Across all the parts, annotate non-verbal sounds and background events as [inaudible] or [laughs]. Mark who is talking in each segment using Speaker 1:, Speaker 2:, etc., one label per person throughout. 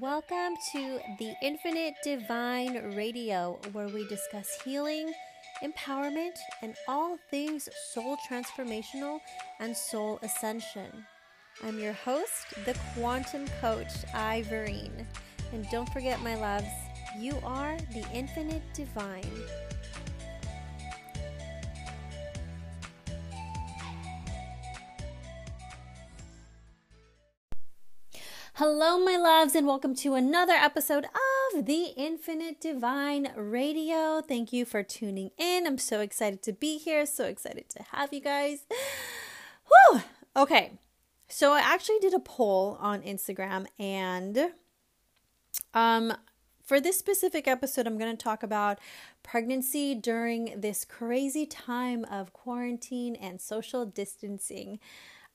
Speaker 1: Welcome to the Infinite Divine Radio, where we discuss healing, empowerment, and all things soul transformational and soul ascension. I'm your host, the Quantum Coach, Ivorene. And don't forget, my loves, you are the Infinite Divine. Hello, my loves, and welcome to another episode of the Infinite Divine Radio. Thank you for tuning in. I'm so excited to be here, so excited to have you guys. [sighs] Whew! Okay, so I actually did a poll on Instagram, and um, for this specific episode, I'm going to talk about pregnancy during this crazy time of quarantine and social distancing.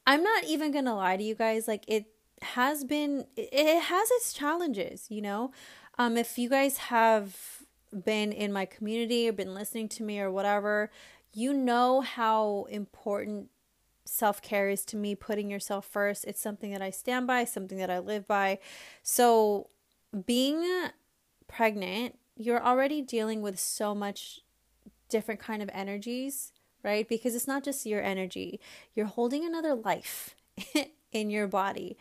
Speaker 1: I'm not even going to lie to you guys, like, it has been it has its challenges you know? Um if you guys have been in my community or been listening to me or whatever you know how important self-care is to me putting yourself first. It's something that i stand by something that i live by. So being pregnant you're already dealing with so much different kind of energies right? Because it's not just your energy. You're holding another life [laughs] in your body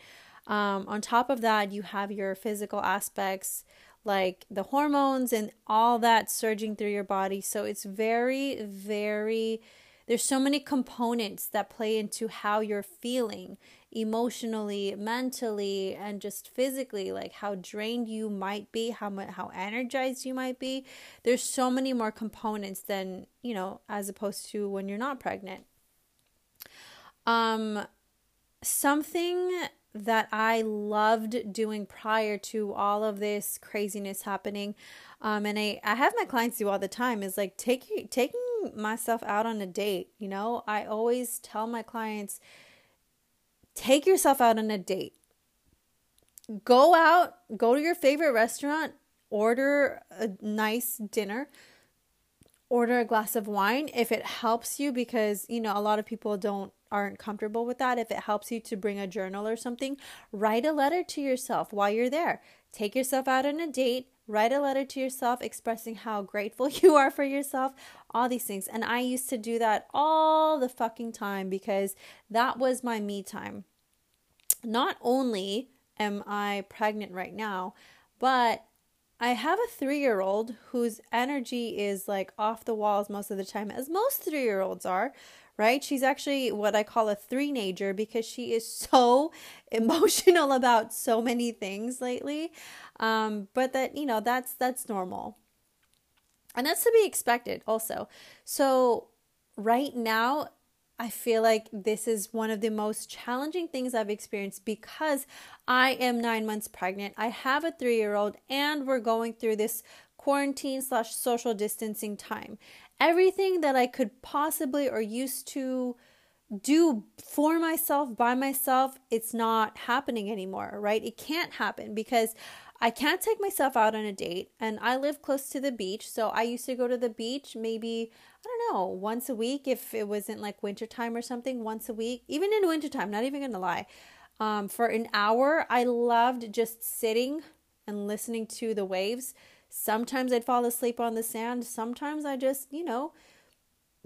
Speaker 1: um, on top of that, you have your physical aspects like the hormones and all that surging through your body. So it's very, very, there's so many components that play into how you're feeling emotionally, mentally, and just physically, like how drained you might be, how much, how energized you might be. There's so many more components than, you know, as opposed to when you're not pregnant. Um, something that I loved doing prior to all of this craziness happening. Um, and I, I have my clients do all the time is like taking taking myself out on a date. You know, I always tell my clients, take yourself out on a date. Go out, go to your favorite restaurant, order a nice dinner, order a glass of wine if it helps you because you know a lot of people don't aren't comfortable with that, if it helps you to bring a journal or something, write a letter to yourself while you're there. Take yourself out on a date, write a letter to yourself expressing how grateful [laughs] you are for yourself, all these things. And I used to do that all the fucking time because that was my me time. Not only am I pregnant right now, but I have a three year old whose energy is like off the walls most of the time, as most three year olds are, right? She's actually what I call a three-nager because she is so [laughs] emotional about so many things lately. Um, but that, you know, that's that's normal. And that's to be expected also. So right now I feel like this is one of the most challenging things I've experienced because I am nine months pregnant. I have a three year old, and we're going through this quarantine slash social distancing time everything that I could possibly or used to do for myself by myself, it's not happening anymore, right? It can't happen because I can't take myself out on a date and I live close to the beach. So I used to go to the beach maybe, I don't know, once a week if it wasn't like wintertime or something, once a week, even in wintertime, not even gonna lie. Um, for an hour, I loved just sitting and listening to the waves Sometimes I'd fall asleep on the sand. Sometimes I just, you know,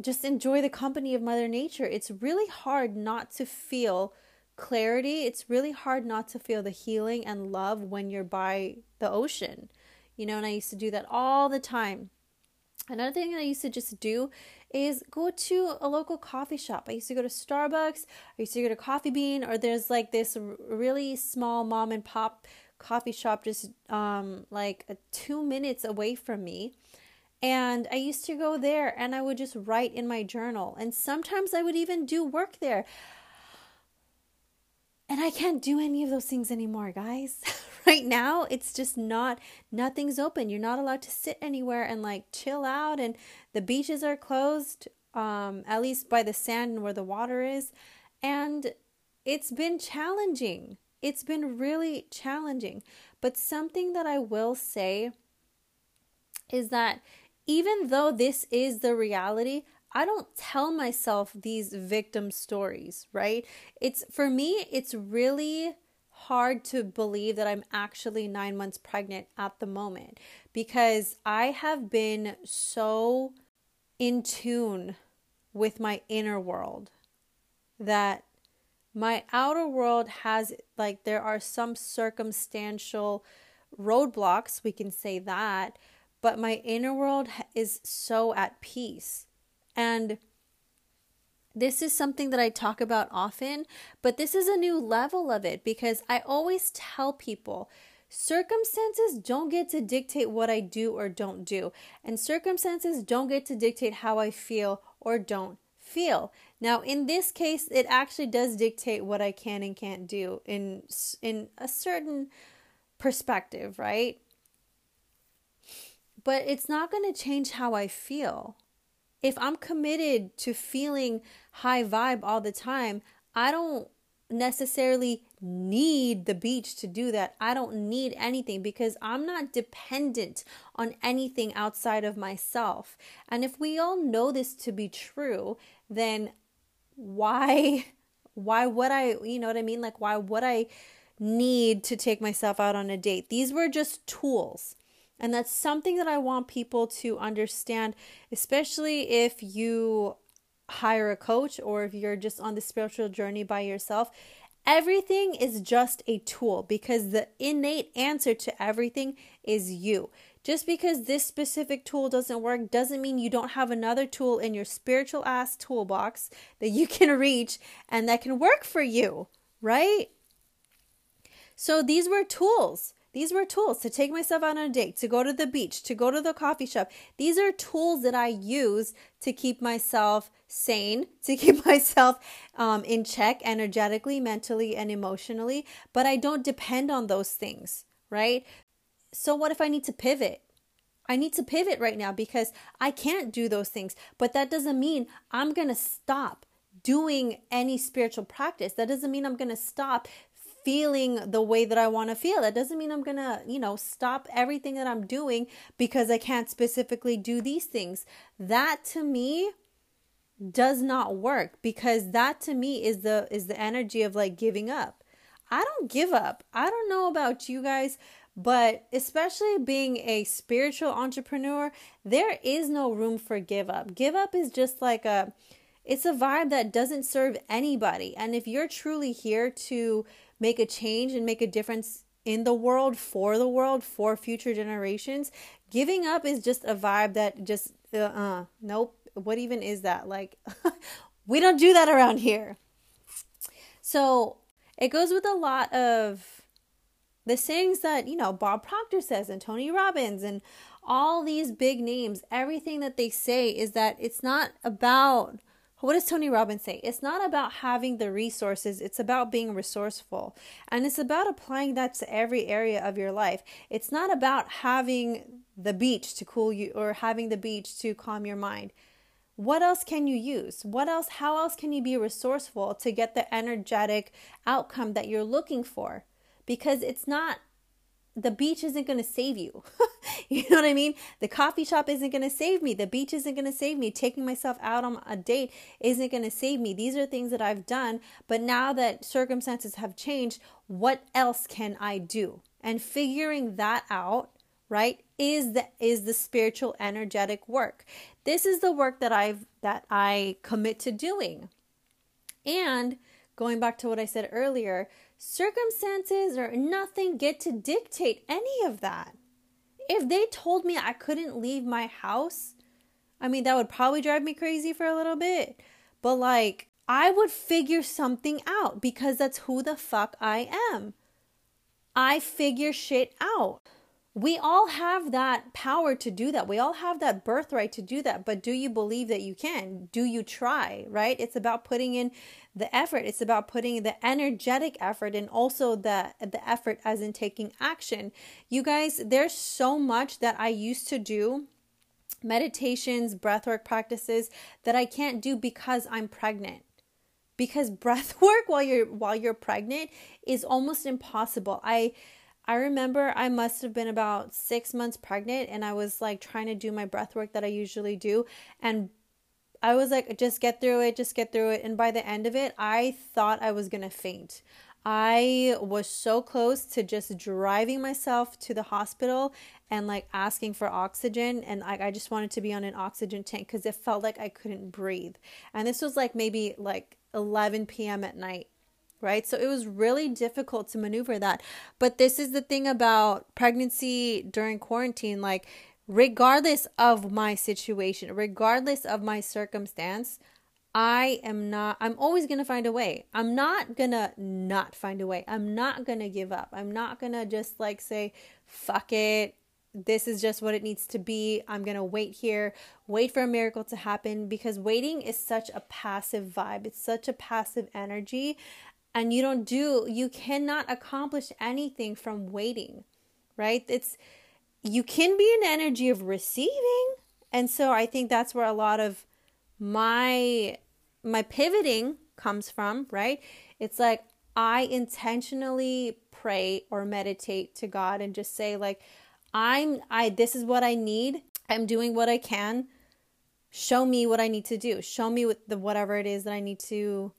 Speaker 1: just enjoy the company of Mother Nature. It's really hard not to feel clarity. It's really hard not to feel the healing and love when you're by the ocean. You know, and I used to do that all the time. Another thing I used to just do is go to a local coffee shop. I used to go to Starbucks, I used to go to Coffee Bean, or there's like this really small mom and pop coffee shop just um, like two minutes away from me. And I used to go there and I would just write in my journal. And sometimes I would even do work there. And I can't do any of those things anymore, guys. [laughs] right now, it's just not, nothing's open. You're not allowed to sit anywhere and like chill out. And the beaches are closed, um, at least by the sand and where the water is. And it's been challenging it's been really challenging. But something that I will say is that even though this is the reality, I don't tell myself these victim stories, right? It's for me, it's really hard to believe that I'm actually nine months pregnant at the moment because I have been so in tune with my inner world that my outer world has, like, there are some circumstantial roadblocks, we can say that, but my inner world is so at peace. And this is something that I talk about often, but this is a new level of it because I always tell people circumstances don't get to dictate what I do or don't do, and circumstances don't get to dictate how I feel or don't feel. Now, in this case, it actually does dictate what I can and can't do in in a certain perspective, right? But it's not going to change how I feel if I'm committed to feeling high vibe all the time, I don't necessarily need the beach to do that. I don't need anything because I'm not dependent on anything outside of myself. And if we all know this to be true, then why [laughs] why would I, you know what I mean? Like why would I need to take myself out on a date? These were just tools. And that's something that I want people to understand, especially if you hire a coach or if you're just on the spiritual journey by yourself. Everything is just a tool because the innate answer to everything is you. Just because this specific tool doesn't work doesn't mean you don't have another tool in your spiritual ass toolbox that you [laughs] can reach and that can work for you, right? So these were tools. These were tools to take myself out on a date, to go to the beach, to go to the coffee shop. These are tools that I use to keep myself sane, [laughs] to keep myself um, in check energetically, mentally, and emotionally. But I don't depend on those things, right? So, what if I need to pivot? I need to pivot right now because I can't do those things. But that doesn't mean I'm going to stop doing any spiritual practice. That doesn't mean I'm going to stop feeling the way that I want to feel. That doesn't mean I'm going to, you know, stop everything that I'm doing because I can't specifically do these things. That to me does not work because that to me is the is the energy of like giving up. I don't give up. I don't know about you guys, but especially being a spiritual entrepreneur, there is no room for give up. Give up is just like a it's a vibe that doesn't serve anybody. And if you're truly here to make a change and make a difference in the world, for the world, for future generations, giving up is just a vibe that just, uh, uh nope. What even is that? Like, [laughs] we don't do that around here. So it goes with a lot of the sayings that, you know, Bob Proctor says and Tony Robbins and all these big names. Everything that they say is that it's not about what does Tony Robbins say? It's not about having the resources, it's about being resourceful. And it's about applying that to every area of your life. It's not about having the beach to cool you or having the beach to calm your mind. What else can you use? What else, how else can you be resourceful to get the energetic outcome that you're looking for? Because it's not the beach isn't going to save you. [laughs] you know what I mean? The coffee shop isn't going to save me. The beach isn't going to save me. Taking myself out on a date isn't going to save me. These are things that I've done. But now that circumstances have changed, what else can I do? And figuring that out, right, is the is the spiritual energetic work. This is the work that I've that I commit to doing. And going back to what I said earlier, Circumstances or nothing get to dictate any of that. If they told me I couldn't leave my house, I mean, that would probably drive me crazy for a little bit. But like, I would figure something out because that's who the fuck I am. I figure shit out. We all have that power to do that. We all have that birthright to do that. But do you believe that you can? Do you try, right? It's about putting in the effort. It's about putting the energetic effort and also the the effort as in taking action. You guys, there's so much that I used to do meditations, breathwork practices that I can't do because I'm pregnant. Because [laughs] breath work while you're while you're pregnant is almost impossible. I I remember I must have been about six months pregnant and I was like trying to do my breath work that I usually do. And I was like, just get through it, just get through it. And by the end of it, I thought I was going to faint. I was so close to just driving myself to the hospital and like asking for oxygen and like I just wanted to be on an oxygen tank cuz it felt like I couldn't breathe. And this was like maybe like 11 p.m. at night right? So it was really difficult to maneuver that. But this is the thing about pregnancy during quarantine like regardless of my situation, regardless of my circumstance, I am not, I'm always going to find a way. I'm not going to not find a way. I'm not going to give up. I'm not going to just like say, fuck it. This is just what it needs to be. I'm going to wait here, wait for a miracle to happen because waiting is such a passive vibe. It's such a passive energy. And you don't do, you cannot accomplish anything from waiting, right? It's, you can be an energy of receiving. And so I think that's where a lot of my my pivoting comes from, right? It's like I intentionally pray or meditate to God and just say like I'm I this is what I need. I'm doing what I can. Show me what I need to do. Show me what the whatever it is that I need to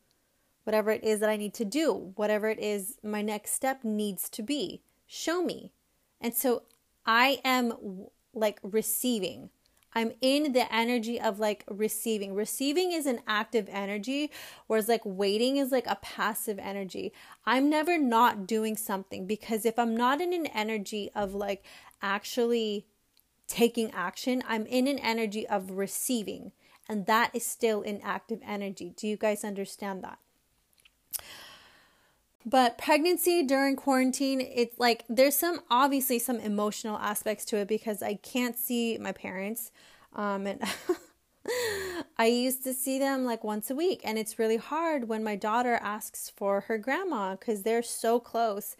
Speaker 1: whatever it is that I need to do, whatever it is my next step needs to be. Show me. And so I am like receiving. I'm in the energy of like receiving. Receiving is an active energy, whereas like waiting is like a passive energy. I'm never not doing something because if I'm not in an energy of like actually taking action, I'm in an energy of receiving. And that is still an active energy. Do you guys understand that? But pregnancy during quarantine, it's like there's some obviously some emotional aspects to it because I can't see my parents. Um, and [laughs] I used to see them like once a week, and it's really hard when my daughter asks for her grandma because they're so close.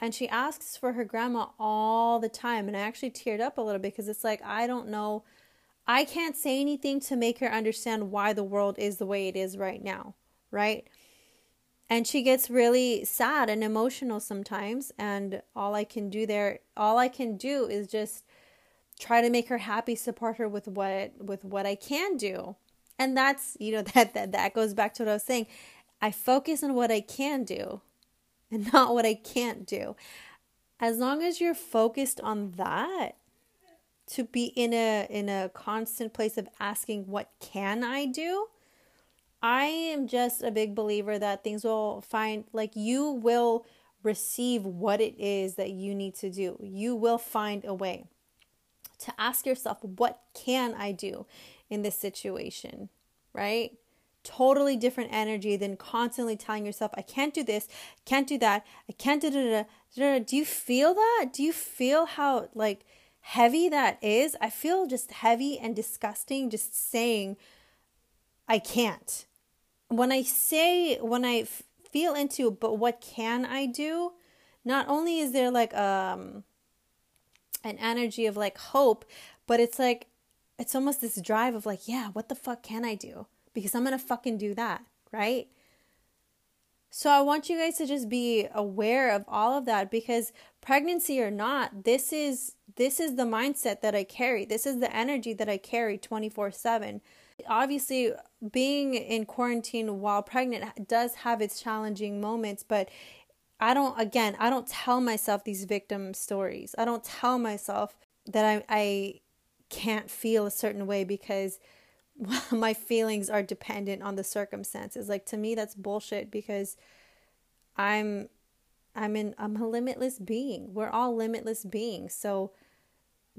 Speaker 1: And she asks for her grandma all the time. And I actually teared up a little because it's like, I don't know. I can't say anything to make her understand why the world is the way it is right now, right? And she gets really sad and emotional sometimes and all i can do there all i can do is just try to make her happy support her with what with what i can do. And that's you know [laughs] that that, that goes back to what i was saying. I focus on what i can do and [laughs] not what i can't do. As long as you're focused on that to be in a in a constant place of asking what can i do I am just a big believer that things will find, like, you will receive what it is that you need to do. You will find a way to ask yourself, what can I do in this situation? Right? Totally different energy than constantly telling yourself, I can't do this, can't do that, I can't do. Do you feel that? Do you feel how, like, heavy that is? I feel just heavy and disgusting just saying, I can't when I say, when I f- feel into, but what can I do? Not only is there like um an energy of like hope, but it's like it's almost this drive of like, yeah, what the fuck can I do? Because I'm gonna fucking do that, right? So I want you guys to just be aware of all of that because pregnancy or not, this is this is the mindset that I carry. This is the energy that I carry 24/7 obviously being in quarantine while pregnant does have its challenging moments but i don't again i don't tell myself these victim stories. I don't tell myself that i, I can't feel a certain way because [laughs] my feelings are dependent on the circumstances. Like to me that's bullshit because i'm i'm in i'm a limitless being. We're all limitless beings. So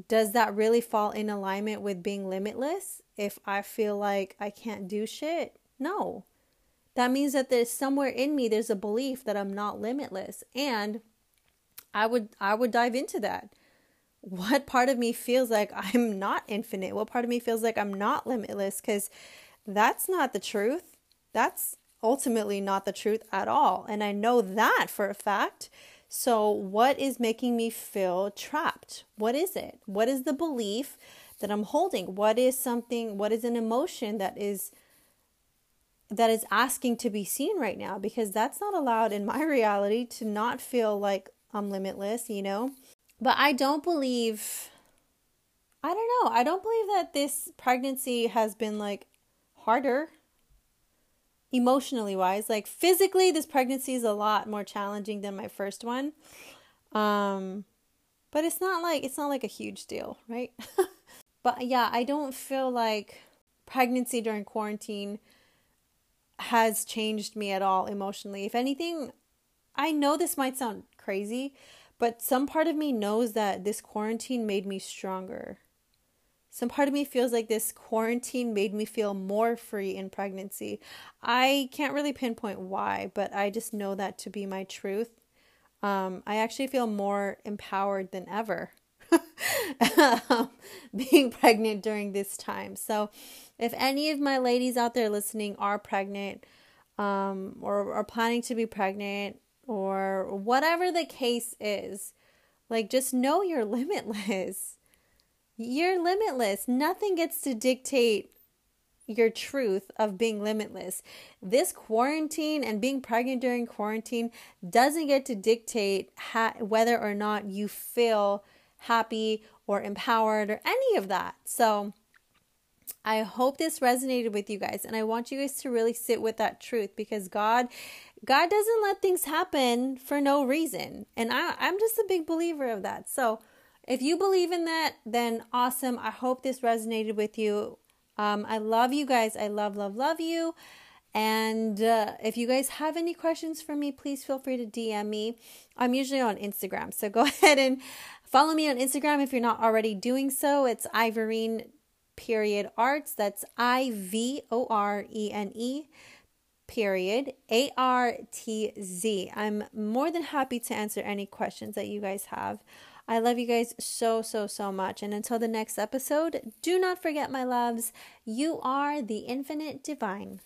Speaker 1: does that really fall in alignment with being limitless if I feel like I can't do shit? No. That means that there's somewhere in me there's a belief that I'm not limitless and I would I would dive into that. What part of me feels like I'm not infinite? What part of me feels like I'm not limitless cuz that's not the truth. That's ultimately not the truth at all. And I know that for a fact so, what is making me feel trapped? What is it? What is the belief that I'm holding? What is something, what is an emotion that is that is asking to be seen right now because that's not allowed in my [laughs] reality to not feel like I'm limitless, you know? But I don't believe I don't know. I don't believe that this pregnancy has been like harder emotionally wise. Like physically, this pregnancy is a lot more challenging than my first one. Um, but it's not like it's not like a huge deal, right? [laughs] but yeah, I don't feel like pregnancy during quarantine has changed me at all emotionally. If anything, I know this might sound crazy, but some part of me knows that this quarantine made me stronger. Some part of me feels like this quarantine made me feel more free in pregnancy. I can't really pinpoint why, but I just know that to be my truth. Um, I actually feel more empowered than ever [laughs] being pregnant during this time. So, if any of my ladies out there listening are pregnant um, or are planning to be pregnant or whatever the case is, like just know you're [laughs] limitless. You're limitless. Nothing gets to dictate your truth of being limitless. This quarantine and being pregnant during quarantine doesn't get to dictate ha- whether or not you feel happy or empowered or any of that. So, I hope this resonated with you guys and I want you guys to really sit with that truth because God God doesn't let things happen for no reason. And I I'm just a big believer of that. So, if you believe in that, then awesome. I hope this resonated with you. Um, I love you guys. I love, love, love you. And uh, if you guys have any questions for me, please feel free to DM me. I'm usually on Instagram. So go [laughs] ahead and follow me on Instagram if you're not already doing so. It's Ivorene period artz. That's I V O R E N E period A R T Z. I'm more than happy to answer any questions that you guys have. I love you guys so, so, so much. And until the next episode, do not forget, my loves, you are the infinite divine.